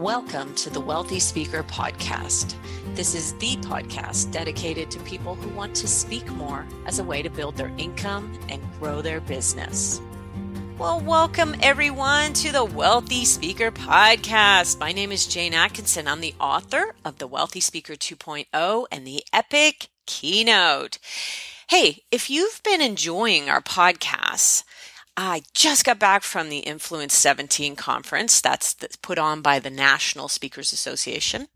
Welcome to the Wealthy Speaker Podcast. This is the podcast dedicated to people who want to speak more as a way to build their income and grow their business. Well, welcome everyone to the Wealthy Speaker Podcast. My name is Jane Atkinson. I'm the author of The Wealthy Speaker 2.0 and the Epic Keynote. Hey, if you've been enjoying our podcasts, I just got back from the Influence 17 conference that's put on by the National Speakers Association.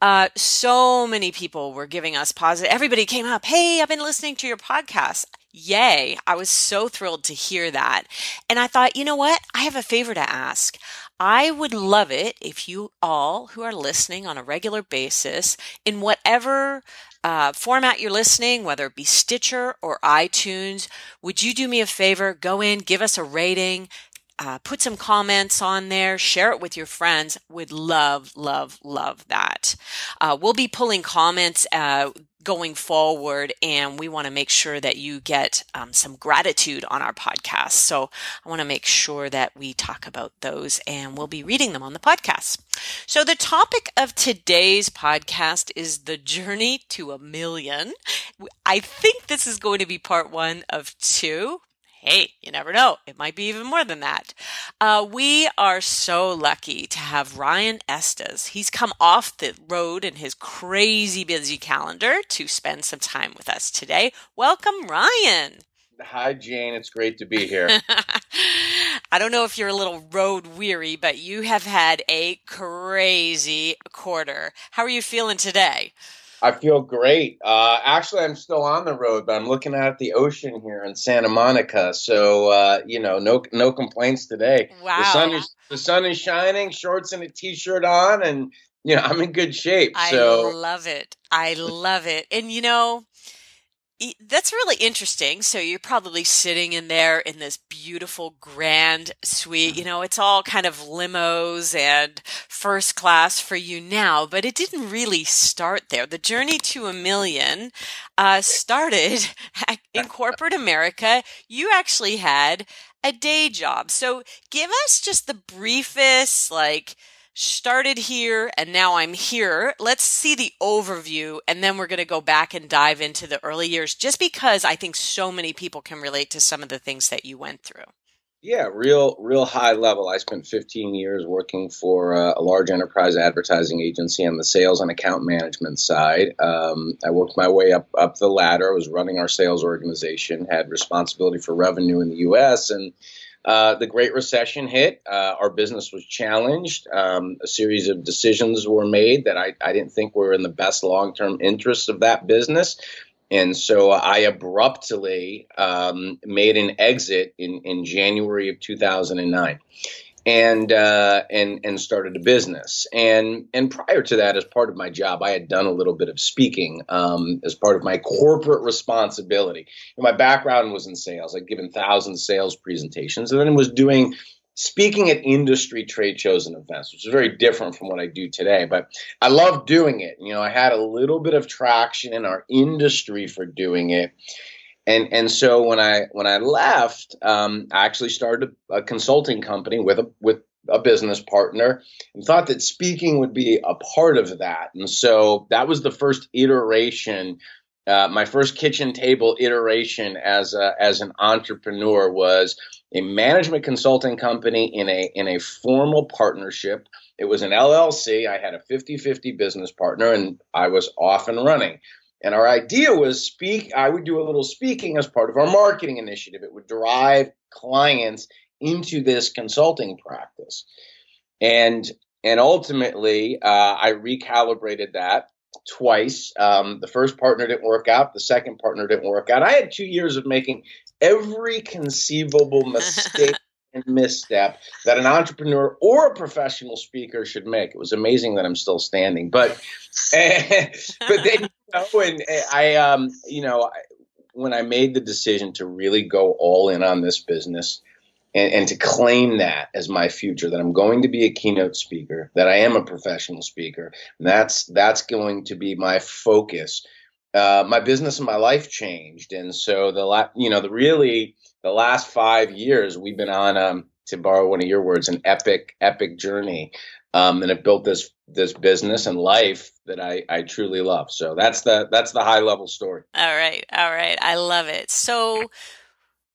Uh, so many people were giving us positive. Everybody came up, hey, I've been listening to your podcast. Yay. I was so thrilled to hear that. And I thought, you know what? I have a favor to ask. I would love it if you all who are listening on a regular basis, in whatever uh, format you're listening, whether it be Stitcher or iTunes, would you do me a favor? Go in, give us a rating, uh, put some comments on there, share it with your friends. Would love, love, love that. Uh, we'll be pulling comments uh, going forward, and we want to make sure that you get um, some gratitude on our podcast. So I want to make sure that we talk about those, and we'll be reading them on the podcast. So the topic of today's podcast is the journey to a million. I think this is going to be part one of two hey, you never know. It might be even more than that. Uh, we are so lucky to have Ryan Estis. He's come off the road in his crazy busy calendar to spend some time with us today. Welcome, Ryan. Hi, Jane. It's great to be here. I don't know if you're a little road weary, but you have had a crazy quarter. How are you feeling today? I feel great. Uh, actually, I'm still on the road, but I'm looking out at the ocean here in Santa Monica. So uh, you know, no no complaints today. Wow. The sun is the sun is shining. Shorts and a t-shirt on, and you know I'm in good shape. So. Love it. I love it. And you know, that's really interesting. So you're probably sitting in there in this beautiful grand suite. You know, it's all kind of limos and first class for you now, but it didn't really start there. The journey to a million uh, started in corporate America. You actually had a day job. So give us just the briefest, like, started here and now I'm here. Let's see the overview and then we're going to go back and dive into the early years just because I think so many people can relate to some of the things that you went through. Yeah, real, real high level. I spent 15 years working for uh, a large enterprise advertising agency on the sales and account management side. Um, I worked my way up up the ladder. I was running our sales organization, had responsibility for revenue in the U.S. and uh, the Great Recession hit. Uh, our business was challenged. Um, a series of decisions were made that I, I didn't think were in the best long term interests of that business. And so I abruptly um, made an exit in, in January of 2009 and uh, and and started a business. And and prior to that, as part of my job, I had done a little bit of speaking um, as part of my corporate responsibility. And my background was in sales. I'd given thousands of sales presentations, and then was doing speaking at industry trade shows and events, which is very different from what I do today. But I love doing it. You know, I had a little bit of traction in our industry for doing it and and so when I when I left, um, I actually started a, consulting company with a with a business partner, and thought that speaking would be a part of that. And so that was the first iteration. Uh, my first kitchen table iteration as a, as an entrepreneur was a management consulting company in a in a formal partnership. It was an LLC. I had a 50-50 business partner, and I was off and running. And our idea was speak. I would do a little speaking as part of our marketing initiative. It would drive clients into this consulting practice, and and ultimately, uh, I recalibrated that twice. Um, the first partner didn't work out. The second partner didn't work out. I had two years of making every conceivable mistake and misstep that an entrepreneur or a professional speaker should make. It was amazing that I'm still standing, but but then know, and eh, I um you know when I made the decision to really go all in on this business. And, and to claim that as my future, that I'm going to be a keynote speaker, that I am a professional speaker, that's that's going to be my focus. Uh, my business and my life changed, and so the la- you know the really the last five years, we've been on, um, to borrow one of your words, an epic, epic journey. um, and have built this this business and life that I, I truly love. So that's the that's the high level story. All right, all right, I love it. So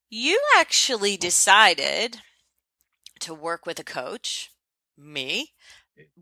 you actually decided to work with a coach, me,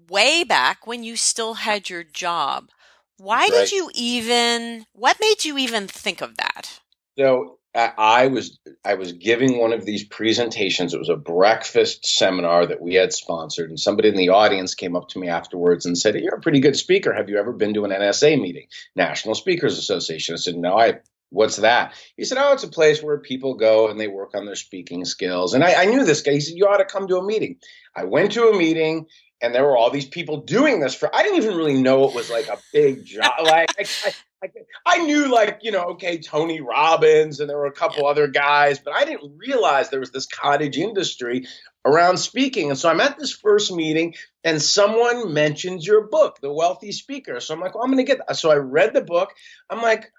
way back when you still had your job. Why right. did you even? What made you even think of that? So I was I was giving one of these presentations. It was a breakfast seminar that we had sponsored, and somebody in the audience came up to me afterwards and said, "You're a pretty good speaker. Have you ever been to an NSA meeting, National Speakers Association?" I said, "No, I." What's that? He said, "Oh, it's a place where people go and they work on their speaking skills." And I, I knew this guy. He said, "You ought to come to a meeting." I went to a meeting and there were all these people doing this for i didn't even really know it was like a big job like I, I, I, knew like you know okay tony robbins and there were a couple yeah. other guys but i didn't realize there was this cottage industry around speaking and so i'm at this first meeting and someone mentions your book the wealthy speaker so i'm like well, i'm going to get that. so i read the book i'm like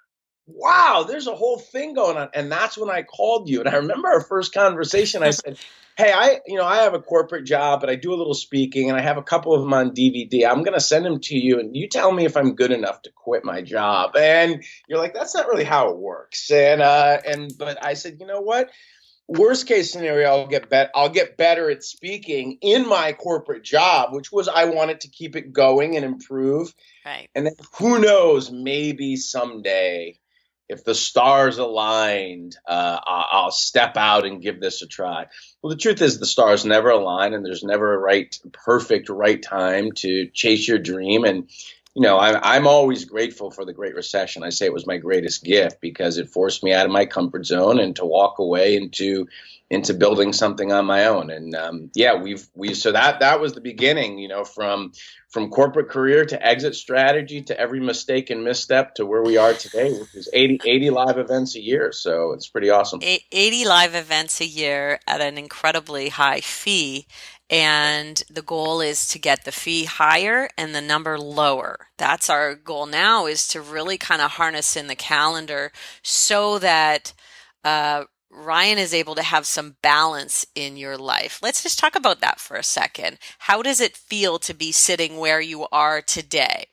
wow, there's a whole thing going on. And that's when I called you. And I remember our first conversation. I said, Hey, I, you know, I have a corporate job, but I do a little speaking and I have a couple of them on DVD. I'm going to send them to you and you tell me if I'm good enough to quit my job. And you're like, that's not really how it works. And, uh, and, but I said, you know what? Worst case scenario, I'll get bet I'll get better at speaking in my corporate job, which was I wanted to keep it going and improve. Right. And then who knows, maybe someday if the stars aligned, uh, I'll step out and give this a try. Well, the truth is, the stars never align, and there's never a right, perfect, right time to chase your dream. And you know, I, I'm always grateful for the Great Recession. I say it was my greatest gift because it forced me out of my comfort zone and to walk away into into building something on my own. And um, yeah, we've we so that that was the beginning. You know, from from corporate career to exit strategy to every mistake and misstep to where we are today, which is 80, 80 live events a year. So it's pretty awesome. 80 live events a year at an incredibly high fee. And the goal is to get the fee higher and the number lower. That's our goal now is to really kind of harness in the calendar so that uh, Ryan is able to have some balance in your life. Let's just talk about that for a second. How does it feel to be sitting where you are today?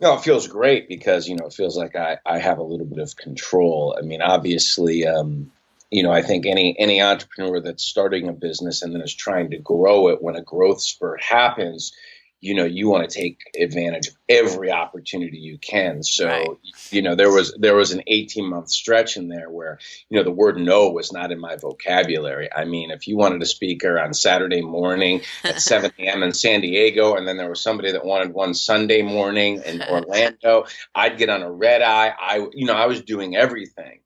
No, it feels great because you know it feels like I, I have a little bit of control. I mean, obviously, um, you know, I think any any entrepreneur that's starting a business and then is trying to grow it when a growth spurt happens, you know you want to take advantage of every opportunity you can. So right. you know there was there was an 18 month stretch in there where you know the word no was not in my vocabulary. I mean if you wanted a speaker on saturday morning at 7 a.m in san diego and then there was somebody that wanted one sunday morning in orlando i'd get on a red eye. I you know i was doing everything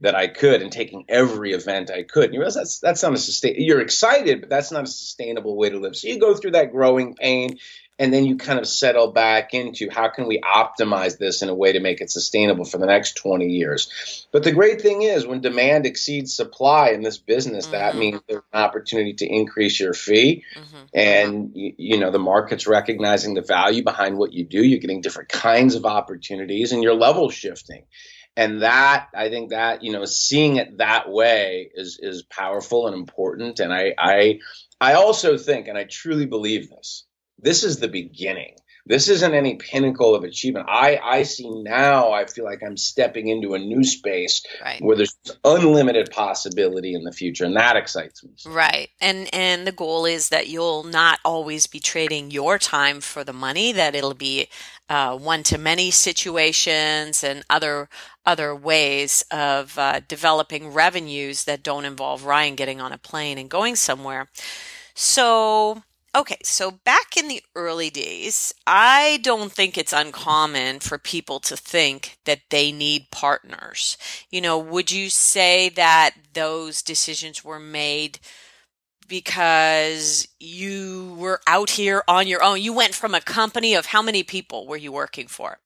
that I could and taking every event I could. And you realize that's that's not a sustain. You're excited, but that's not a sustainable way to live. So you go through that growing pain, and then you kind of settle back into how can we optimize this in a way to make it sustainable for the next 20 years. But the great thing is when demand exceeds supply in this business, mm-hmm. that means there's an opportunity to increase your fee. Mm-hmm. And you, you know the market's recognizing the value behind what you do. You're getting different kinds of opportunities, and you're level shifting and that I think that you know seeing it that way is is powerful and important. And I I I also think, and I truly believe this, this is the beginning. This isn't any pinnacle of achievement. I, I see now, I feel like I'm stepping into a new space right. where there's unlimited possibility in the future, and that excites me. Right. And and the goal is that you'll not always be trading your time for the money, that it'll be uh, one to many situations and other other ways of uh, developing revenues that don't involve Ryan getting on a plane and going somewhere. So Okay, so back in the early days, I don't think it's uncommon for people to think that they need partners. You know, would you say that those decisions were made because you were out here on your own? You went from a company of how many people were you working for?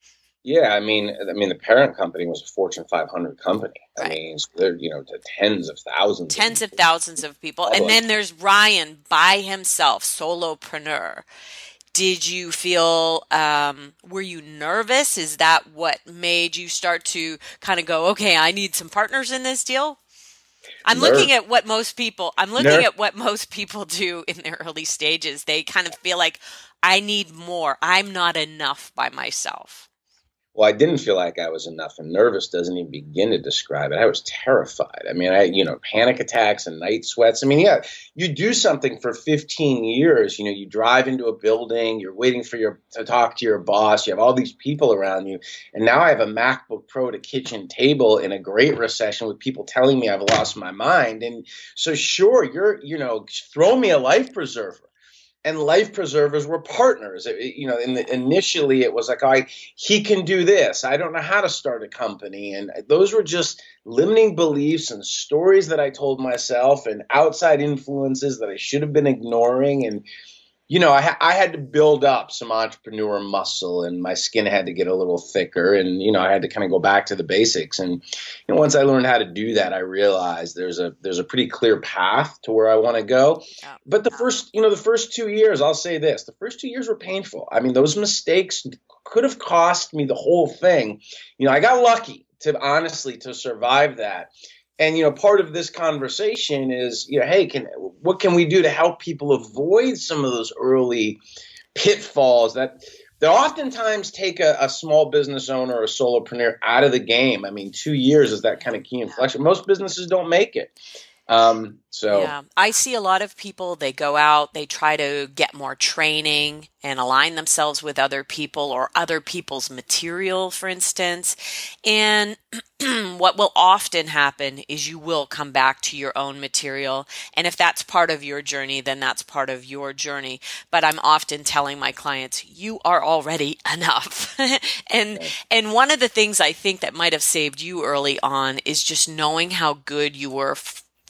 Yeah, I mean, I mean, the parent company was a Fortune 500 company. Right. I mean, so there, you know, to tens of thousands, tens of, of thousands of people, and then there's Ryan by himself, solopreneur. Did you feel? Um, were you nervous? Is that what made you start to kind of go, okay, I need some partners in this deal? I'm looking at what most people I'm looking at what most people do in their early stages. They kind of feel like I need more. I'm not enough by myself. Well, I didn't feel like I was enough, and nervous doesn't even begin to describe it. I was terrified. I mean, I, you know, panic attacks and night sweats. I mean, yeah, you do something for 15 years. You know, you drive into a building, you're waiting for your to talk to your boss. You have all these people around you, and now I have a MacBook Pro to kitchen table in a great recession with people telling me I've lost my mind. And so, sure, you're, you know, throw me a life preserver and life preservers were partners. It, you know, in the, initially it was like, I he can do this. I don't know how to start a company, and those were just limiting beliefs and stories that I told myself, and outside influences that I should have been ignoring, and you know, I, I had to build up some entrepreneur muscle and my skin had to get a little thicker. And, you know, I had to kind of go back to the basics. And you know, once I learned how to do that, I realized there's a, there's a pretty clear path to where I want to go. But the first, you know, the first two years, I'll say this, the first two years were painful. I mean, those mistakes could have cost me the whole thing. You know, I got lucky to honestly to survive that and you know part of this conversation is you know hey can what can we do to help people avoid some of those early pitfalls that they oftentimes take a, a, small business owner or a solopreneur out of the game? I mean two years is that kind of key inflection. Most businesses don't make it um, so yeah, I see a lot of people. They go out, they try to get more training and align themselves with other people or other people's material, for instance. And what will often happen is you will come back to your own material. And if that's part of your journey, then that's part of your journey. But I'm often telling my clients, you are already enough. and, okay. and one of the things I think that might have saved you early on is just knowing how good you were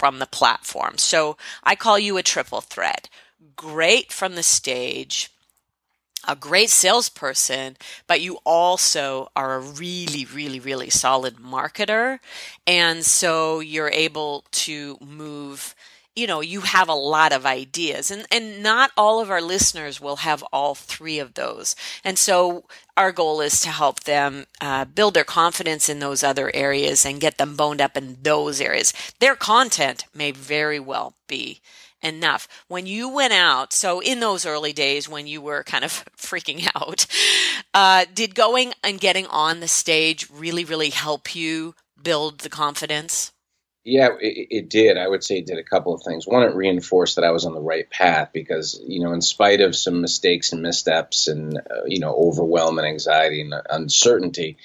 from the platform. So I call you a triple threat. Great from the stage, a great salesperson, but you also are a really, really, really solid marketer. And so you're able to move you know you have a lot of ideas and and not all of our listeners will have all three of those. And so our goal is to help them uh, build their confidence in those other areas and get them boned up in those areas. Their content may very well be enough. When you went out so in those early days when you were kind of freaking out uh, did going and getting on the stage really really help you build the confidence yeah, it, it, did. I would say it did a couple of things. One, it reinforced that I was on the right path because, you know, in spite of some mistakes and missteps and, uh, you know, overwhelm and anxiety and uncertainty,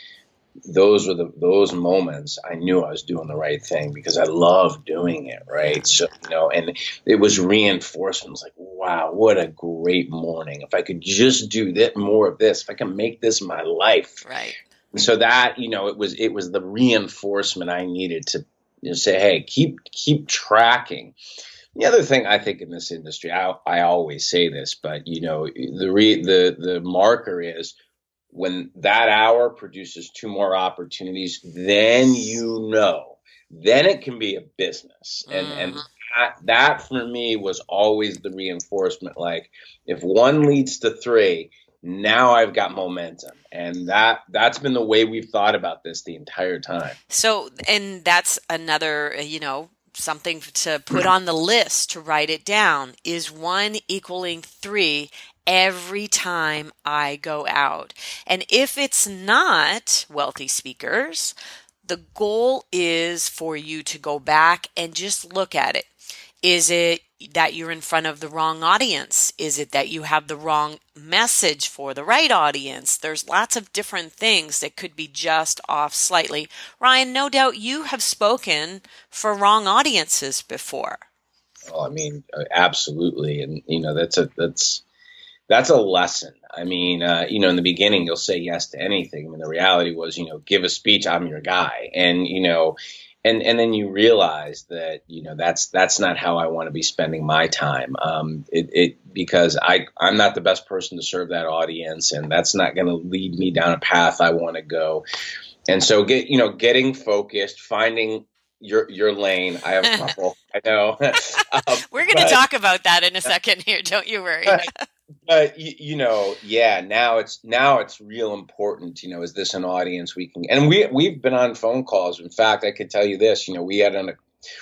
those were the those moments I knew I was doing the right thing because I love doing it, right? So, you know, and it was reinforcement. It was like, wow, what a great morning. If I could just do that more of this, if I can make this my life. Right. So that, you know, it was it was the reinforcement I needed to you know, say, hey, keep keep tracking. The other thing I think in this industry, I, I always say this, but you know, the re, the the marker is when that hour produces two more opportunities, then you know, then it can be a business, and mm-hmm. and that, that for me was always the reinforcement. Like if one leads to three, now I've got momentum. And that that's been the way we've thought about this the entire time. So and that's another, uh, you know, something to put on the list to write it down is 1 equaling 3 every time I go out. And if it's not wealthy speakers, the goal is for you to go back and just look at it. Is it that you're in front of the wrong audience? Is it that you have the wrong message for the right audience? There's lots of different things that could be just off slightly. Ryan, no doubt you have spoken for wrong audiences before. Oh, I mean, uh, absolutely, and you know that's a that's that's a lesson. I mean, uh, you know, in the beginning, you'll say yes to anything. I mean, the reality was, you know, give a speech, I'm your guy, and you know, and and then you realize that you know that's that's not how I want to be spending my time. Um, it, it because I I'm not the best person to serve that audience, and that's not going to lead me down a path I want to go. And so get you know getting focused, finding your your lane. I have a couple. I know. um, We're going to talk about that in a second here. Don't you worry but you, you, know, yeah, now it's now it's real important. You know, is this an audience we can? And we we've been on phone calls. In fact, I could tell you this. You know, we had an,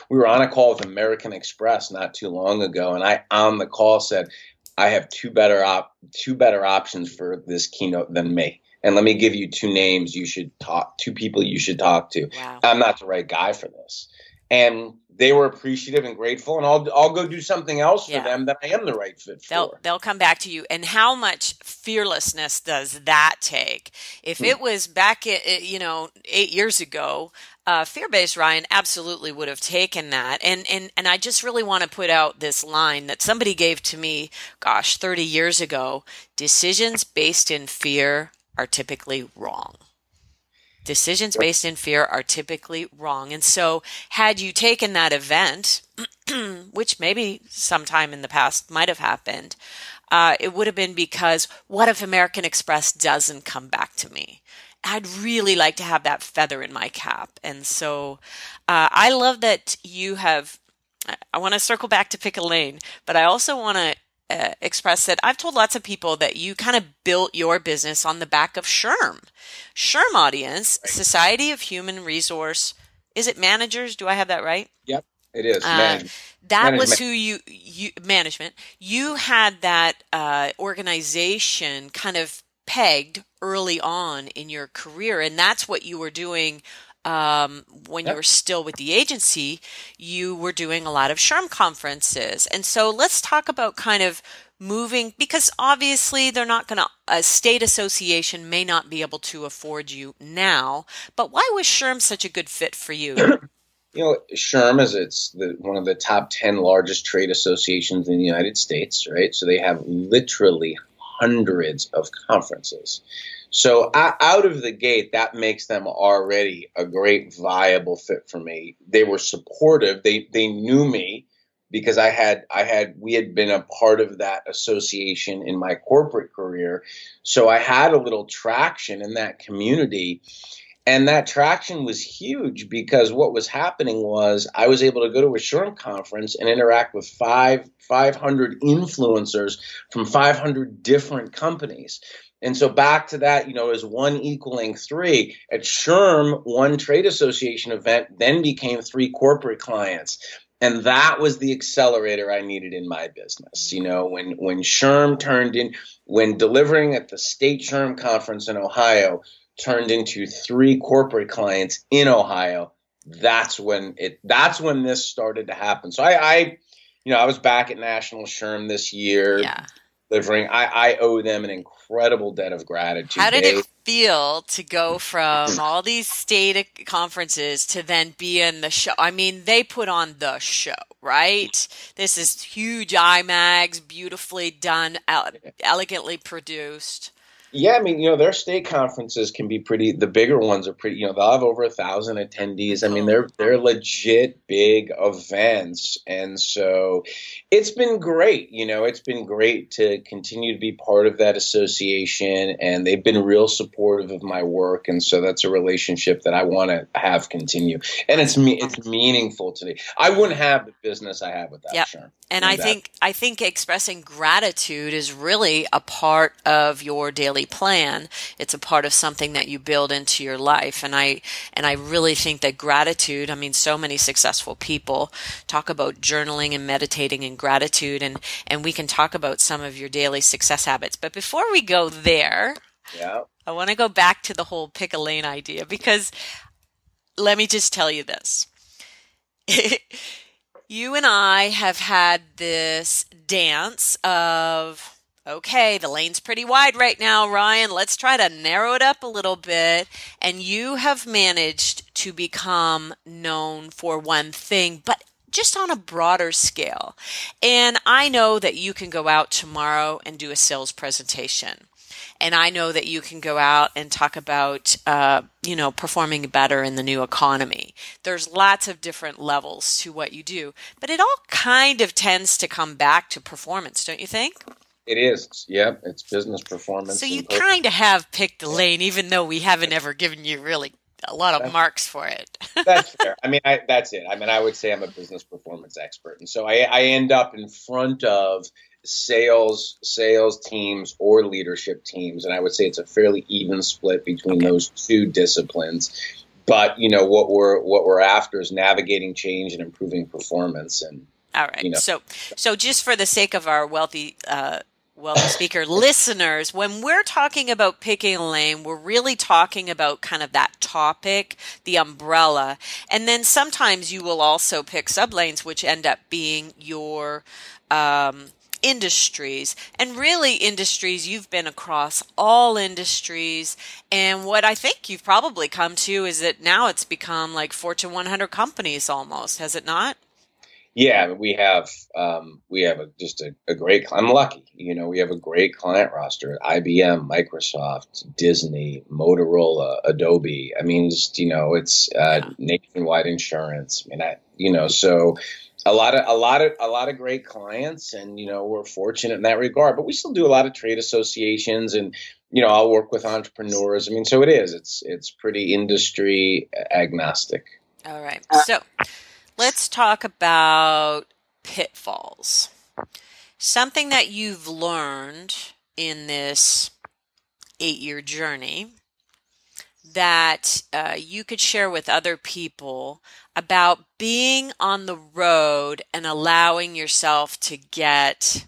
we were on a call with American Express not too long ago, and I on the call said, "I have two better op two better options for this keynote than me." And let me give you two names you should talk, two people you should talk to. Wow. I'm not the right guy for this. And they were appreciative and grateful, and I'll I'll go do something else yeah. for them that I am the right fit they'll, for. They'll come back to you. And how much fearlessness does that take? If hmm. it was back, you know, eight years ago, uh, fear-based Ryan absolutely would have taken that. And and and I just really want to put out this line that somebody gave to me, gosh, 30 years ago. Decisions based in fear are typically wrong. Decisions based in fear are typically wrong. And so, had you taken that event, which maybe sometime in the past might have happened, uh, it would have been because what if American Express doesn't come back to me? I'd really like to have that feather in my cap. And so uh, I love that you have. I want to circle back to pick a lane, but I also want to uh, express that I've told lots of people that you kind of built your business on the back of SHRM. SHRM audience, right. Society of Human Resource, is it managers? Do I have that right? Yep, it is. Uh, that management. was who you, you, management, you had that uh, organization kind of pegged early on in your career. And that's what you were doing um, when yep. you were still with the agency, you were doing a lot of SHRM conferences. And so let's talk about kind of moving because obviously they're not going to a state association may not be able to afford you now but why was SHRM such a good fit for you you know SHRM is it's the, one of the top 10 largest trade associations in the united states right so they have literally hundreds of conferences so out of the gate, that makes them already a great viable fit for me. They were supportive. They they knew me because I had I had we had been a part of that association in my corporate career. So I had a little traction in that community. And that traction was huge because what was happening was I was able to go to a SHRM conference and interact with five 500 influencers from 500 different companies. And so back to that, you know, is one equaling three. At SHRM, one trade association event then became three corporate clients. And that was the accelerator I needed in my business. You know, when when SHRM turned in, when delivering at the state SHRM conference in Ohio turned into three corporate clients in Ohio, that's when it that's when this started to happen. So I, I you know, I was back at National SHRM this year. Yeah delivering. I, I owe them an incredible debt of gratitude. How did they, it feel to go from all these state conferences to then be in the show? I mean, they put on the show, right? This is huge IMAGs, beautifully done, elegantly produced. Yeah, I mean, you know, their state conferences can be pretty. The bigger ones are pretty. You know, they'll have over a thousand attendees. I mean, oh, they're they're legit big events, and so it's been great. You know, it's been great to continue to be part of that association, and they've been real supportive of my work, and so that's a relationship that I want to have continue. And it's me, it's meaningful to me. I wouldn't have the business I have without yep. SHRM. And I that. think I think expressing gratitude is really a part of your daily plan. It's a part of something that you build into your life. And I and I really think that gratitude, I mean so many successful people talk about journaling and meditating and gratitude and and we can talk about some of your daily success habits. But before we go there, yeah. I want to go back to the whole pick a lane idea because let me just tell you this. you and I have had this dance of, okay, the lane's pretty wide right now, Ryan. Let's try to narrow it up a little bit. And you have managed to become known for one thing, but just on a broader scale. And I know that you can go out tomorrow and do a sales presentation and I know that you can go out and talk about, uh, you know, performing better in the new economy. There's lots of different levels to what you do, but it all kind of tends to come back to performance, don't you think? It is. Yep. It's business performance. So you kind of have picked the lane, even though we haven't ever given you really a lot of that's, marks for it. that's fair. I mean, I, that's it. I mean, I would say I'm a business performance expert, and so I, I end up in front of sales sales teams or leadership teams and i would say it's a fairly even split between okay. those two disciplines but you know what we're what we're after is navigating change and improving performance and all right you know. so so just for the sake of our wealthy uh wealthy speaker listeners when we're talking about picking a lane we're really talking about kind of that topic the umbrella. And then sometimes you will also pick sublanes which end up being your um industries. And really industries you've been across all industries. And what i think you've probably come to is that now it's become like fortune 100 companies almost has it not yeah we have um, we have a, just a, a, great i'm lucky you know we have a great client roster ibm microsoft disney motorola adobe. I mean just you know it's uh, nationwide insurance. I mean I, you know so a lot of a lot of a lot of great clients and you know we're fortunate in that regard but we still do a lot of trade associations and you know i'll work with entrepreneurs. I mean so it is it's it's pretty industry agnostic. All right. So let's talk about pitfalls something that you've learned in this eight year journey that uh, you could share with other people about being on the road and allowing yourself to get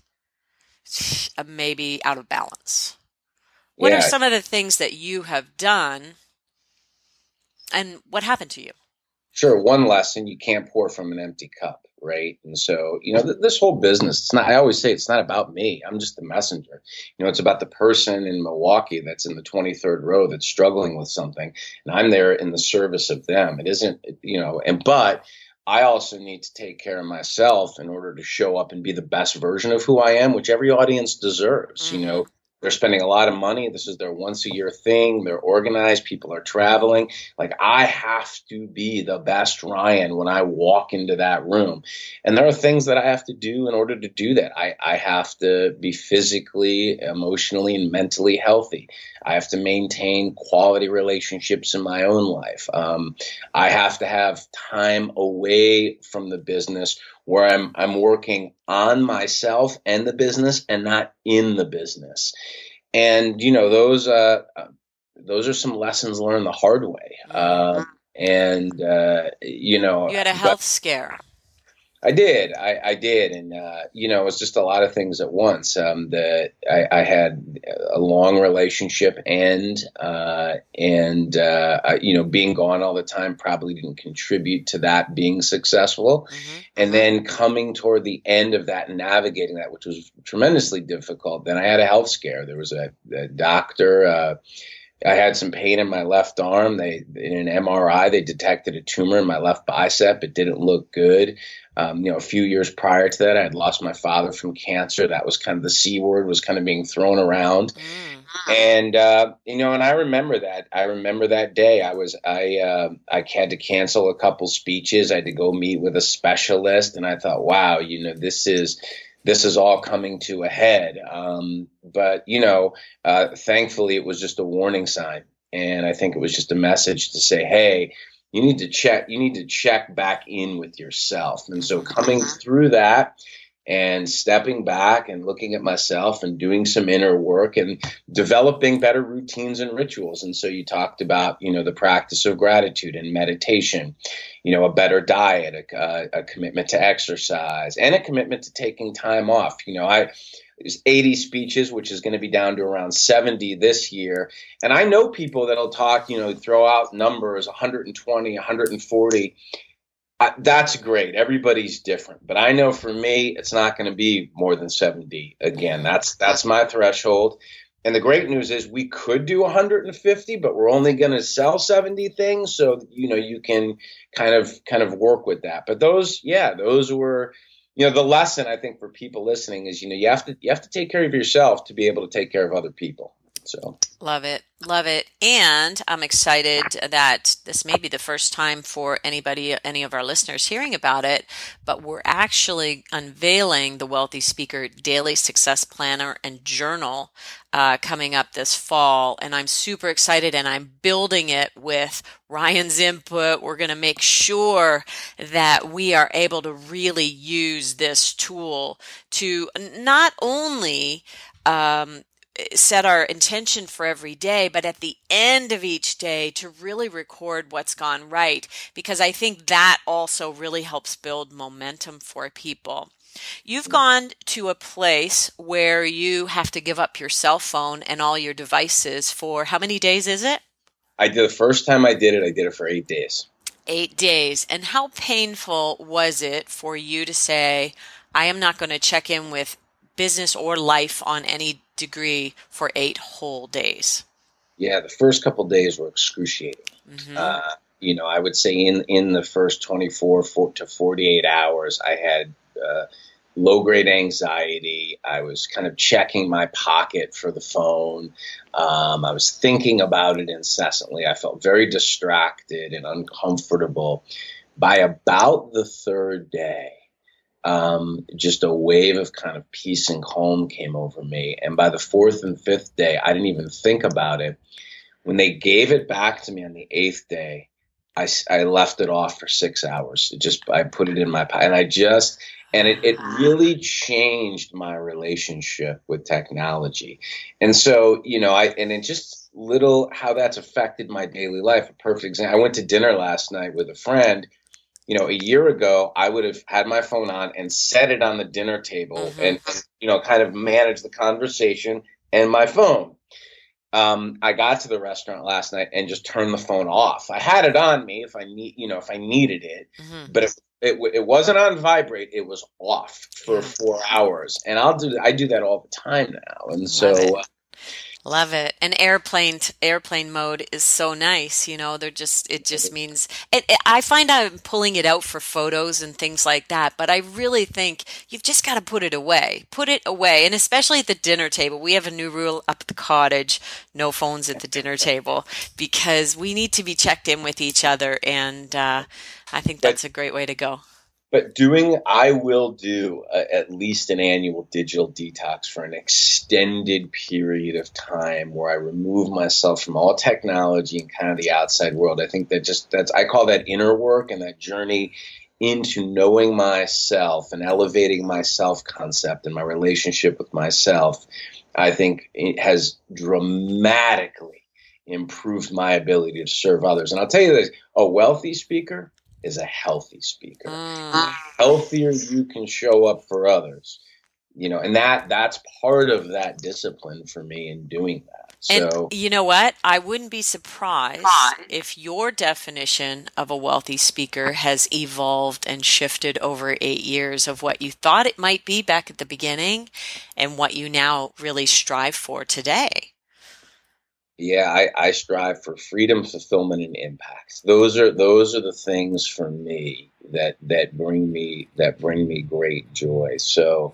uh, maybe out of balance? What yeah. are some of the things that you have done and what happened to you? Sure. One lesson you can't pour from an empty cup right? And so, you know, th- this whole business, it's not, I always say it's not about me. I'm just the messenger. You know, it's about the person in Milwaukee that's in the 23rd row that's struggling with something. And I'm there in the service of them. It isn't, you know, and, but, I also need to take care of myself in order to show up and be the best version of who I am, which every audience deserves. Mm-hmm. You know, they're spending a lot of money. This is their once a year thing. They're organized. People are traveling. Like I have to be the best Ryan when I walk into that room. And there are things that I have to do in order to do that. I, I have to be physically, emotionally, and mentally healthy. I have to maintain quality relationships in my own life. Um, I have to have time away from the business where I'm I'm working on myself and the business and not in the business. And you know those uh, those are some lessons learned the hard way. Uh, and uh, you know, you had a health but, scare. I did. I, I did, and uh, you know, it was just a lot of things at once. Um, that I, I, had a long relationship end, uh, and uh, I, you know, being gone all the time probably didn't contribute to that being successful. Mm-hmm. And then coming toward the end of that, navigating that, which was tremendously difficult. Then I had a health scare. There was a, a doctor. I had some pain in my left arm. They in an MRI they detected a tumor in my left bicep. It didn't look good. Um, you know, a few years prior to that, I had lost my father from cancer. That was kind of the C word was kind of being thrown around. Mm-hmm. And uh, you know, and I remember that. I remember that day. I was I uh, I had to cancel a couple speeches. I had to go meet with a specialist, and I thought, wow, you know, this is this is all coming to a head. Um, but you know, uh, thankfully, it was just a warning sign, and I think it was just a message to say, hey you need to check you need to check back in with yourself and so coming through that and stepping back and looking at myself and doing some inner work and developing better routines and rituals and so you talked about you know the practice of gratitude and meditation you know a better diet a, a commitment to exercise and a commitment to taking time off you know i there's 80 speeches, which is going to be down to around 70 this year. And I know people that'll talk, you know, throw out numbers 120, 140. I, that's great. Everybody's different, but I know for me, it's not going to be more than 70. Again, that's that's my threshold. And the great news is we could do 150, but we're only going to sell 70 things. So you know you can kind of kind of work with that. But those, yeah, those were you know the lesson i think for people listening is you know you have to you have to take care of yourself to be able to take care of other people so. Love it. Love it. And i'm excited that this may be the first time for anybody any of our listeners hearing about it but we're actually unveiling the wealthy speaker daily success planner and journal uh, coming up this fall, and I'm super excited and I'm building it with Ryan's input. We're going to make sure that we are able to really use this tool to not only um, set our intention for every day, but at the end of each day to really record what's gone right, because I think that also really helps build momentum for people. You've mm. gone to a place where you have to give up your cell phone and all your devices for how many days is it? I did the first time I did it, I did it for eight days. Eight days. And how painful was it for you to say, I am not going to check in with business or life on any degree for eight whole days? Yeah, the first couple days were excruciating. Mm-hmm. Uh, you know, I would say in in the first 24 to 48 hours, I had uh, low grade anxiety. I was kind of checking my pocket for the phone. Um, I was thinking about it incessantly. I felt very distracted and uncomfortable. By about the third day, um, just a wave of kind of peace and calm came over me. And by the fourth and fifth day, I didn't even think about it. When they gave it back to me on the eighth day, I, I left it off for six hours. It just I put it in my pocket, and I just and it, it really changed my relationship with technology. And so you know I and it just little how that's affected my daily life. A perfect example. I went to dinner last night with a friend you know, a year ago, I would have had my phone on and set it on the dinner table mm-hmm. and, you know, kind of manage the conversation and my phone. Um, I got to the restaurant last night and just turned the phone off. I had it on me if I need, you know, if I needed it, mm-hmm. but if it, it wasn't on vibrate, it was off for four hours. And I'll do, I do that all the time now. And so, Love it. And airplane airplane mode is so nice. You know, they're just it just means it, it, I find I'm pulling it out for photos and things like that. But I really think you've just got to put it away. Put it away, and especially at the dinner table. We have a new rule up at the cottage: no phones at the dinner table because we need to be checked in with each other. And uh, I think that's a great way to go but doing i will do a, at least an annual digital detox for an extended period of time where i remove myself from all technology and kind of the outside world. I think that just that's i call that inner work and that journey into knowing myself and elevating my self concept and my relationship with myself i think it has dramatically improved my ability to serve others. And i'll tell you this a wealthy speaker is a healthy speaker. Mm. Healthier you can show up for others. You know, and that that's part of that discipline for me in doing that. So, and you know what? I wouldn't be surprised if your definition of a wealthy speaker has evolved and shifted over eight years of what you thought it might be back at the beginning and what you now really strive for today yeah, I, I strive for freedom, fulfillment, and impact. Those are those are the things for me that that bring me that bring me great joy. So,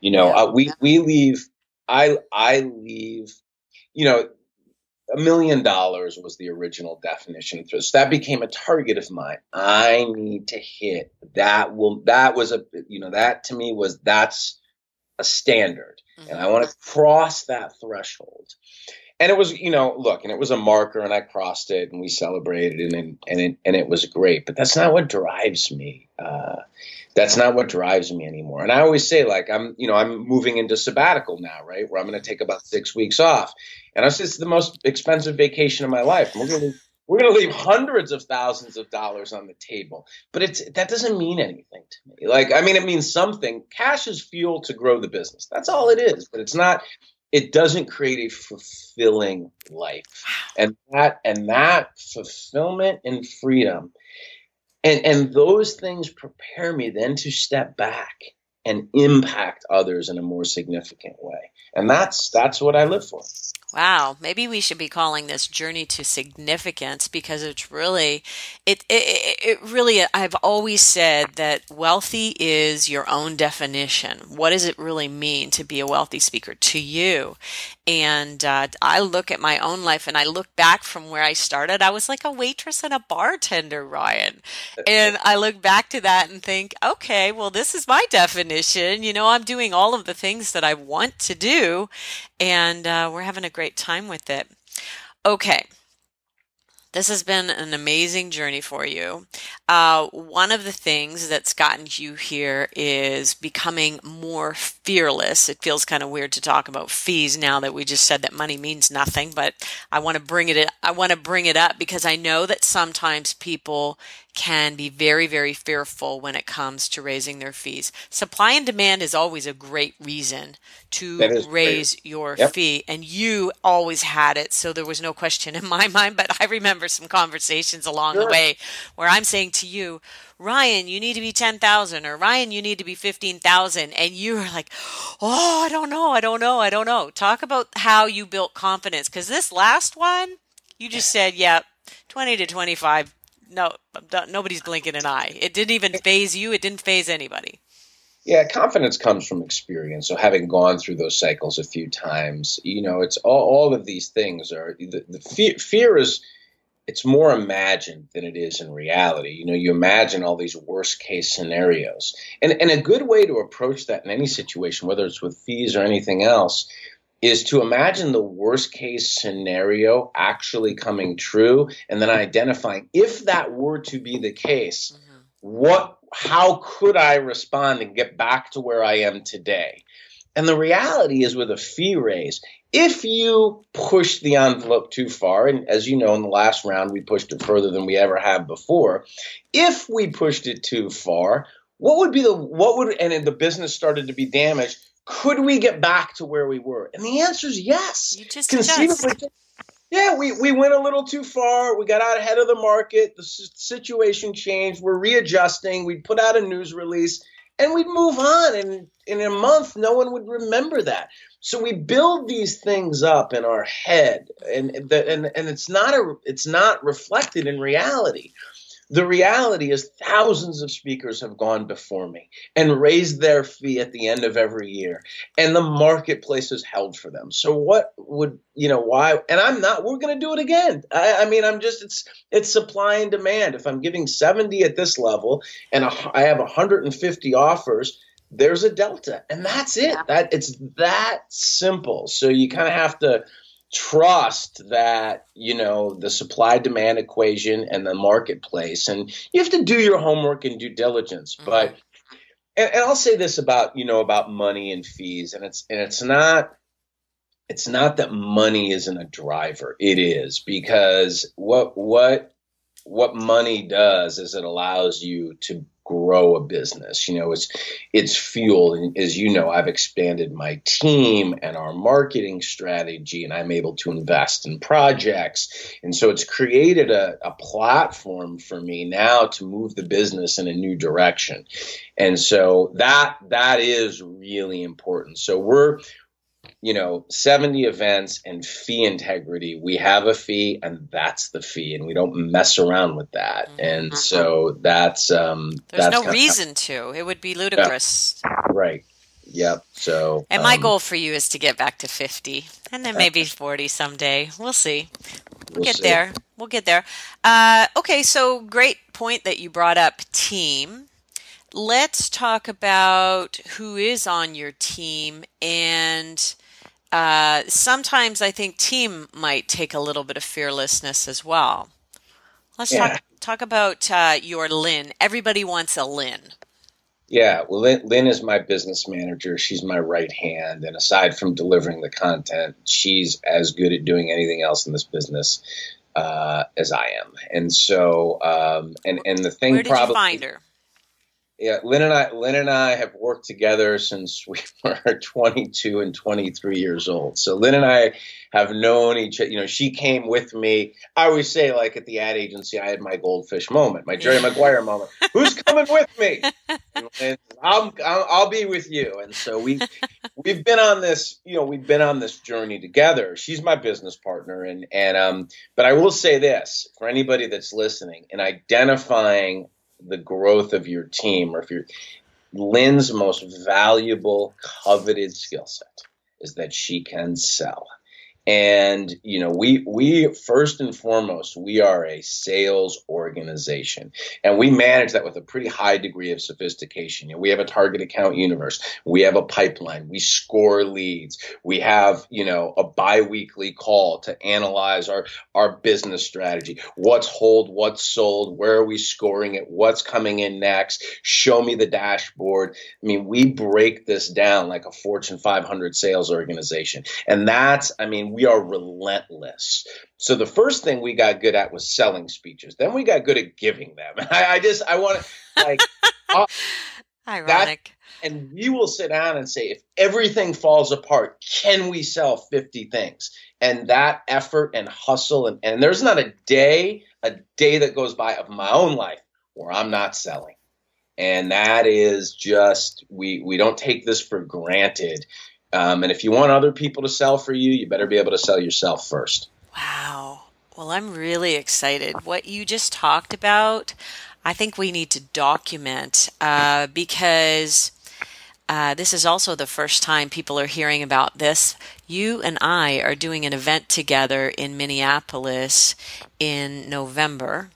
you know, yeah. uh, we we leave. I I leave. You know, a million dollars was the original definition. So that became a target of mine. I need to hit that. Will that was a you know that to me was that's a standard, mm-hmm. and I want to cross that threshold and it was you know look and it was a marker and i crossed it and we celebrated and and it, and it was great. But that's not what drives me uh, that's not what drives me anymore. And i always say like i'm you know i'm moving into sabbatical now right where i'm going to take about six weeks off. And i said it's the most expensive vacation of my life. We're going to we're going to leave hundreds of thousands of dollars on the table. But it's that doesn't mean anything to me. Like i mean it means something. Cash is fuel to grow the business. That's all it is. But it's not it doesn't create a fulfilling life. And that and that fulfillment and freedom and and those things prepare me then to step back and impact others in a more significant way. And that's that's what i live for Wow, maybe we should be calling this journey to significance because it's really it, it it really I've always said that wealthy is your own definition. What does it really mean to be a wealthy speaker to you? And uh, I look at my own life and I look back from where I started. I was like a waitress and a bartender, Ryan. And I look back to that and think, okay, well, this is my definition. You know, I'm doing all of the things that I want to do and uh, we're having a great time with it. Okay. This has been an amazing journey for you. Uh, one of the things that's gotten you here is becoming more fearless. It feels kind of weird to talk about fees now that we just said that money means nothing, but I want to bring it. I want to bring it up because I know that sometimes people can be very, very fearful when it comes to raising their fees. Supply and demand is always a great reason to raise great. your yep. fee, and you always had it, so there was no question in my mind. But I remember some conversations along sure. the way where I'm saying to you, Ryan, you need to be 10,000 or Ryan, you need to be 15,000. And you are like, oh, I don't know. I don't know. I don't know. Talk about how you built confidence. Cause this last one, you just said, yeah, 20 to 25 no, nobody's blinking an eye. It didn't even phase you. It didn't phase anybody. Yeah, confidence comes from experience. So having gone through those cycles a few times, you know, it's all, all of these things are the, the fear, fear is it's more imagined than it is in reality. You know, you imagine all these worst case scenarios. And and a good way to approach that in any situation, whether it's with fees or anything else, is to imagine the worst case scenario actually coming true and then identifying if that were to be the case mm-hmm. what how could i respond and get back to where i am today and the reality is with a fee raise if you push the envelope too far and as you know in the last round we pushed it further than we ever have before if we pushed it too far what would be the what would and the business started to be damaged could we get back to where we were? And the answer is yes. You just Conceivably, just. yeah, we, we went a little too far. We got out ahead of the market. The situation changed. We're readjusting. We'd put out a news release and we'd move on. And in a month, no one would remember that. So we build these things up in our head, and the, and and it's not a it's not reflected in reality. The reality is, thousands of speakers have gone before me and raised their fee at the end of every year, and the marketplace is held for them. So, what would you know? Why? And I'm not. We're going to do it again. I, I, mean, I'm just. It's it's supply and demand. If I'm giving 70 at this level, and a, I have 150 offers, there's a delta, and that's it. That it's that simple. So you kind of have to trust that you know the supply demand equation and the marketplace. And you have to do your homework and due diligence. Mm-hmm. but and, and, i'll say this about you know about money and fees. And it's and it's not it's not that money isn't a driver. It is because what what what money does is it allows you to grow a business. You know, it's it's fuel. And as you know, I've expanded my team and our marketing strategy, and I'm able to invest in projects. And so it's created a, a platform for me now to move the business in a new direction. And so that that is really important. So we're you know, 70 events and fee integrity. We have a fee and that's the fee and we don't mess around with that. Mm-hmm. And so that's um There's that's no reason to. It would be ludicrous. Yeah. Right. Yep. So And my um, goal for you is to get back to 50 and then maybe 40 someday. We'll see. We'll, we'll get see. there. We'll get there. Uh, okay, so great point that you brought up team let's talk about who is on your team and uh, sometimes I think team might take a little bit of fearlessness as well. Let's yeah. talk talk about uh, your Lynn. Everybody wants a Lynn. Yeah, well, Lynn, Lynn, is my business manager. She's my right hand, and aside from delivering the content, she's as good at doing anything else in this business uh, as I am. And so, um, and and the thing, where did probably, you find her? Yeah, Lynn and I, Lynn and I have worked together since we were 22 and 23 years old. So Lynn and I have known each. You know, she came with me. I always say, like at the ad agency, I had my goldfish moment, my Jerry Maguire moment. Who's coming with me? And I'll, I'll, I'll be with you. And so we we've been on this. You know, we've been on this journey together. She's my business partner, and and um. But I will say this for anybody that's listening and identifying the growth of your team or if you're Lynn's most valuable, coveted skill set is that she can sell. And you know, we we first and foremost, we are a sales organization, and we manage that with a pretty high degree of sophistication. You know, we have a target account universe, we have a pipeline, we score leads, we have you know a biweekly call to analyze our our business strategy, what's hold, what's sold, where are we scoring it, what's coming in next. Show me the dashboard. I mean, we break this down like a Fortune 500 sales organization, and that's I mean we are relentless. So the first thing we got good at was selling speeches. Then we got good at giving them. I, I just I want to like uh, ironic. That, and we will sit down and say, if everything falls apart, can we sell 50 things? And that effort and hustle, and, and there's not a day, a day that goes by of my own life where I'm not selling. And that is just we we don't take this for granted. Um, and if you want other people to sell for you, you better be able to sell yourself first. Wow. Well, I'm really excited. What you just talked about, I think we need to document uh, because uh, this is also the first time people are hearing about this. You and I are doing an event together in Minneapolis in November,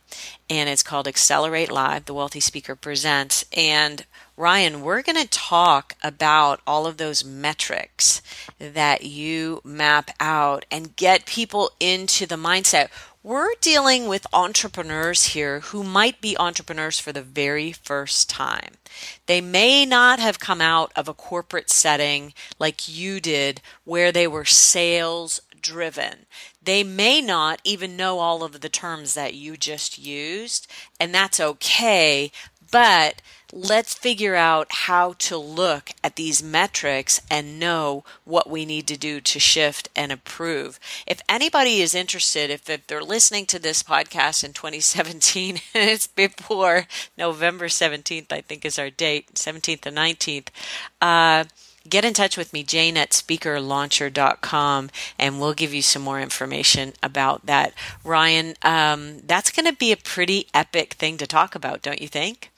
and it's called Accelerate Live, the Wealthy Speaker Presents. And Ryan, we're going to talk about all of those metrics that you map out and get people into the mindset. We're dealing with entrepreneurs here who might be entrepreneurs for the very first time. They may not have come out of a corporate setting like you did, where they were sales driven. They may not even know all of the terms that you just used, and that's okay, but let's figure out how to look at these metrics and know what we need to do to shift and improve. If anybody is interested, if, if they're listening to this podcast in 2017, it's before November 17th, I think is our date, 17th and 19th. Uh, get in touch with me, Jane at speakerlauncher.com, and we'll give you some more information about that. Ryan, um, that's going to be a pretty epic thing to talk about, don't you think?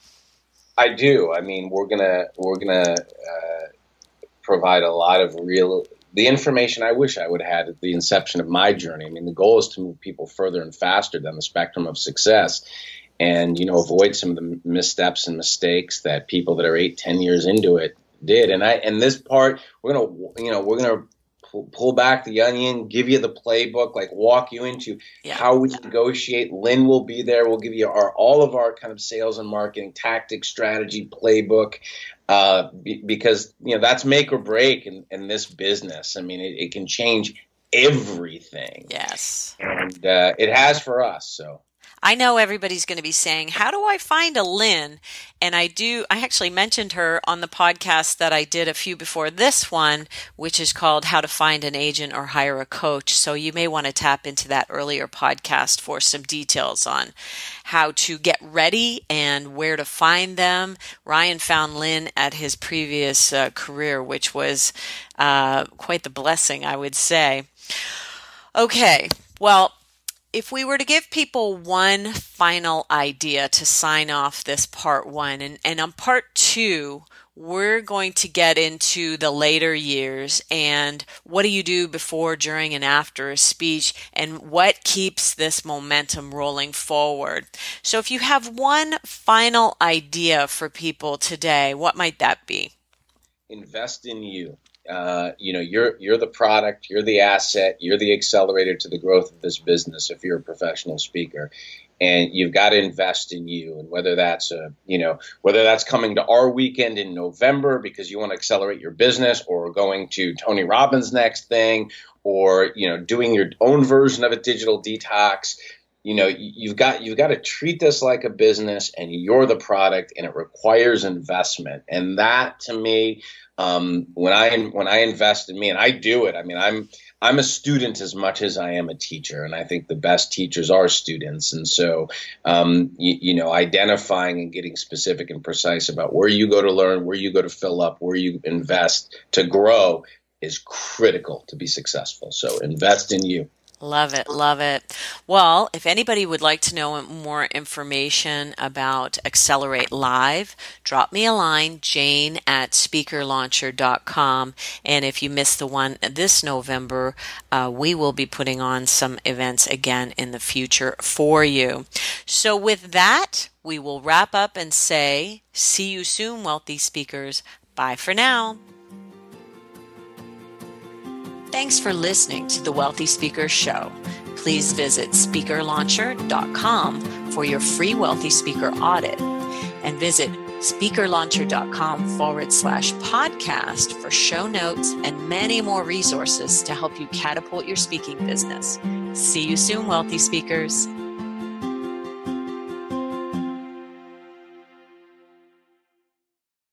I do. I mean, we're gonna we're gonna uh, provide a lot of real the information I wish I would have had at the inception of my journey. I mean, the goal is to move people further and faster down the spectrum of success, and you know, avoid some of the missteps and mistakes that people that are eight, ten years into it did. And I and this part, we're gonna you know we're gonna pull, back the onion, give you the playbook, like walk you into yeah. how we negotiate. Lynn will be there. We'll give you our all of our kind of sales and marketing tactics, strategy, playbook, uh, be, because you know that's make or break in, in this business. I mean, it, it can change everything. Yes, and uh, it has for us. So I know everybody's going to be saying, How do I find a Lynn? And I do, I actually mentioned her on the podcast that I did a few before this one, which is called How to Find an Agent or Hire a Coach. So you may want to tap into that earlier podcast for some details on how to get ready and where to find them. Ryan found Lynn at his previous uh, career, which was uh, quite the blessing, I would say. Okay, well, if we were to give people one final idea to sign off this part one, and, and on part two, we're going to get into the later years and what do you do before, during, and after a speech, and what keeps this momentum rolling forward. So, if you have one final idea for people today, what might that be? Invest in you. Uh, you know you're you're the product you're the asset you're the accelerator to the growth of this business if you're a professional speaker. And you've got to invest in you. And whether that's a you know whether that's coming to our weekend in november because you want to accelerate your business or going to tony robbins next thing or you know doing your own version of a digital detox you know you've got you've got to treat this like a business and you're the product and it requires investment and that to me um, when I when I invest in me, and I do it. I mean, I'm I'm a student as much as I am a teacher, and I think the best teachers are students. And so, um, you, you, know, identifying and getting specific and precise about where you go to learn, where you go to fill up, where you invest to grow is critical to be successful. So invest in you. Love it, love it. Well, if anybody would like to know more information about Accelerate Live, drop me a line, jane at speakerlauncher.com. And if you missed the one this November, uh, we will be putting on some events again in the future for you. So, with that, we will wrap up and say, see you soon, wealthy speakers. Bye for now. Thanks for listening to the Wealthy Speaker Show. Please visit speakerlauncher.com for your free Wealthy Speaker audit and visit speakerlauncher.com forward slash podcast for show notes and many more resources to help you catapult your speaking business. See you soon, Wealthy Speakers.